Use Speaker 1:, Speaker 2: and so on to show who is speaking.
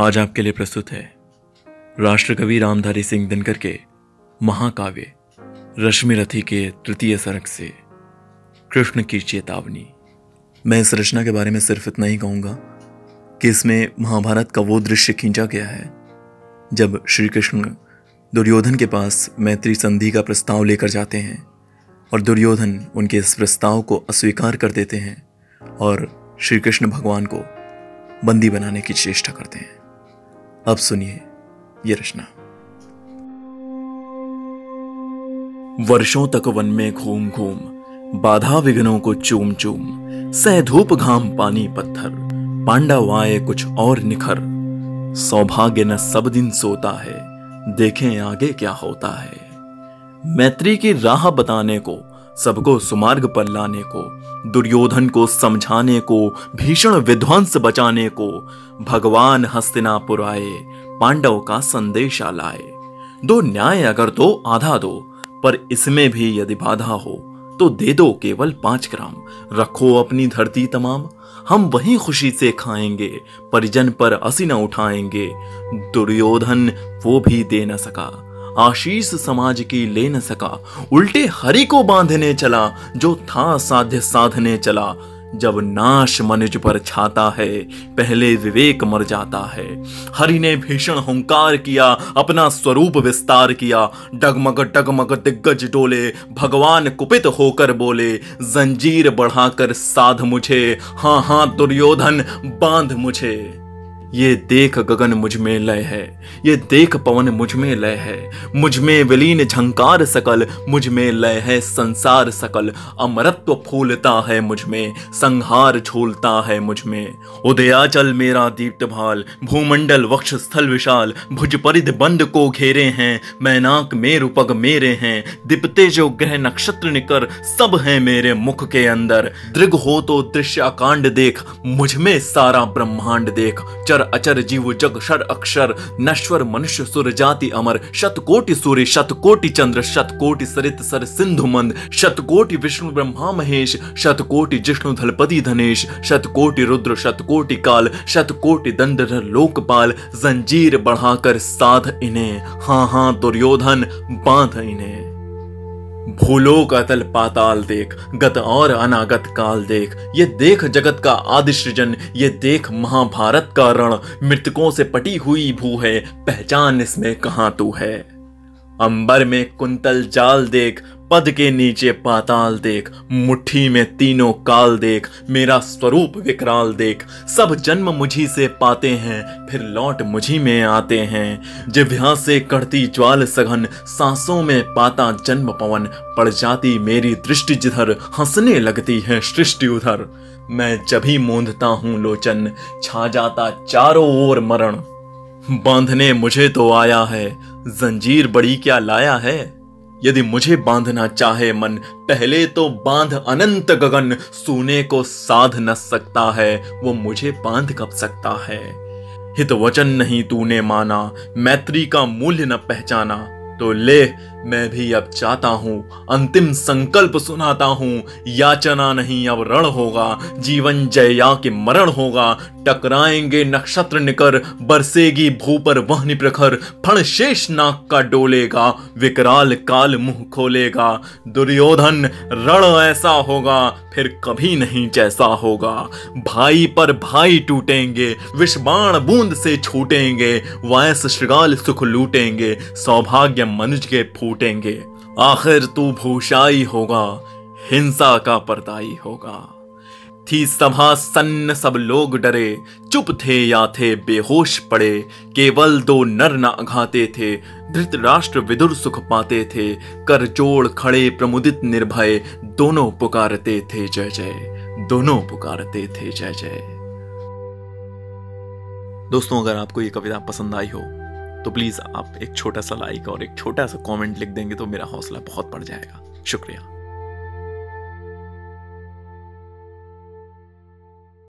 Speaker 1: आज आपके लिए प्रस्तुत है राष्ट्रकवि रामधारी सिंह दिनकर के महाकाव्य रश्मि रथी के तृतीय सरक से। कृष्ण की चेतावनी। मैं इस रचना के बारे में सिर्फ़ इतना ही कहूँगा कि इसमें महाभारत का वो दृश्य खींचा गया है जब श्री कृष्ण दुर्योधन के पास मैत्री संधि का प्रस्ताव लेकर जाते हैं और दुर्योधन उनके इस प्रस्ताव को अस्वीकार कर देते हैं और श्री कृष्ण भगवान को बंदी बनाने की चेष्टा करते हैं। अब सुनिए ये रचना। वर्षों तक वन में घूम घूम, बाधा विघ्नों को चूम चूम, सह धूप घाम पानी पत्थर पांडव आए कुछ और निखर। सौभाग्य न सब दिन सोता है, देखें आगे क्या होता है। मैत्री की राह बताने को सबको सुमार्ग पर लाने को, दुर्योधन को समझाने को, भीषण विध्वंस बचाने को, भगवान हस्तिनापुर आए, पांडव का संदेशा लाए। दो न्याय अगर दो, आधा दो, पर इसमें भी यदि बाधा हो तो दे दो केवल पाँच ग्राम। रखो अपनी धरती तमाम, हम वही खुशी से खाएँगे, परिजन पर असी न उठाएँगे। दुर्योधन वो भी दे न सका। आशीष समाज की ले न सका। उल्टे हरि को बांधने चला, जो था साध्य साधने चला। जब नाश मनुज पर छाता है, पहले विवेक मर जाता है। हरि ने भीषण हंकार किया, अपना स्वरूप विस्तार किया। डगमग डगमग दिग्गज डोले, भगवान कुपित होकर बोले, जंजीर बढ़ाकर साध मुझे हाँ हाँ दुर्योधन, बाँध मुझे। ये देख गगन मुझमें लय है, ये देख पवन मुझमें लय है। मुझमें विलीन झंकार सकल, मुझमें लय है संसार सकल। अमरत्व फूलता है मुझमें, संहार झूलता है मुझमें। उदयाचल मेरा दीप्त भाल भूमंडल वक्ष स्थल विशाल। भुज परिध बंद को घेरे हैं, मैनाक मेरु पग मेरे हैं। दिपते जो ग्रह नक्षत्र निकर, सब हैं मेरे मुख के अंदर। दृग हो तो दृश्याकांड देख, मुझमें सारा ब्रह्मांड देख। चर अक्षर अचर जीव जग शर अक्षर, नश्वर मनुष्य सुर जाति अमर। शतकोटि सूर्य शतकोटि चंद्र शतकोटि सरित सर सिंधु मंद। शतकोटि विष्णु ब्रह्मा महेश शतकोटि जिष्णु धलपति धनेश। शतकोटि रुद्र शतकोटि काल, शत शतकोटि दंडधर लोकपाल। जंजीर बढ़ाकर साध इन्हें। हाँ हाँ दुर्योधन, बाँध इन्हें। भूलोक अतल पाताल देख, गत और अनागत काल देख। ये देख जगत का आदि सृजन ये देख महाभारत का रण। मृतकों से पटी हुई भू है, पहचान इसमें कहाँ तू है? अंबर में कुंतल जाल देख पद के नीचे पाताल देख, मुट्ठी में तीनों काल देख, मेरा स्वरूप विकराल देख। सब जन्म मुझी से पाते हैं, फिर लौट मुझी में आते हैं। जिभ्या से कड़ती ज्वाल सघन, सांसों में पाता जन्म पवन। पड़ जाती मेरी दृष्टि जिधर, हंसने लगती है सृष्टि उधर। मैं जभी मूंदता हूँ लोचन, छा जाता चारों ओर मरण। बांधने मुझे तो आया है, जंजीर बड़ी क्या लाया है? यदि मुझे बांधना चाहे मन, पहले तो बाँध अनंत गगन। सोने को साध न सकता है, वो मुझे बाँध कब सकता है? हित वचन नहीं तूने माना, मैत्री का मूल्य न पहचाना तो ले मैं भी अब चाहता हूँ, अंतिम संकल्प सुनाता हूँ। याचना नहीं अब रण होगा, जीवन जया के मरण होगा। टकराएँगे नक्षत्र निकर, बरसेगी भू पर वह प्रखर। फण शेष नाक का डोलेगा, विकराल काल मुँह खोलेगा। दुर्योधन, रण ऐसा होगा, फिर कभी नहीं जैसा होगा। भाई पर भाई टूटेंगे, विषबाण बूंद से छूटेंगे। वायस श्रृगाल सुख लूटेंगे, सौभाग्य मनुज के फूट फूटेंगे आखिर तू भूषाई होगा, हिंसा का परदाई होगा। थी सभा सन्न सब लोग डरे, चुप थे या थे बेहोश पड़े। केवल दो नर न अघाते थे, धृत राष्ट्र विदुर सुख पाते थे। कर जोड़ खड़े प्रमुदित निर्भय, दोनों पुकारते थे जय जय, दोनों पुकारते थे जय जय। दोस्तों, अगर आपको ये कविता पसंद आई हो तो प्लीज़ आप एक छोटा सा लाइक और एक छोटा सा कमेंट लिख देंगे तो मेरा हौसला बहुत बढ़ जाएगा। शुक्रिया।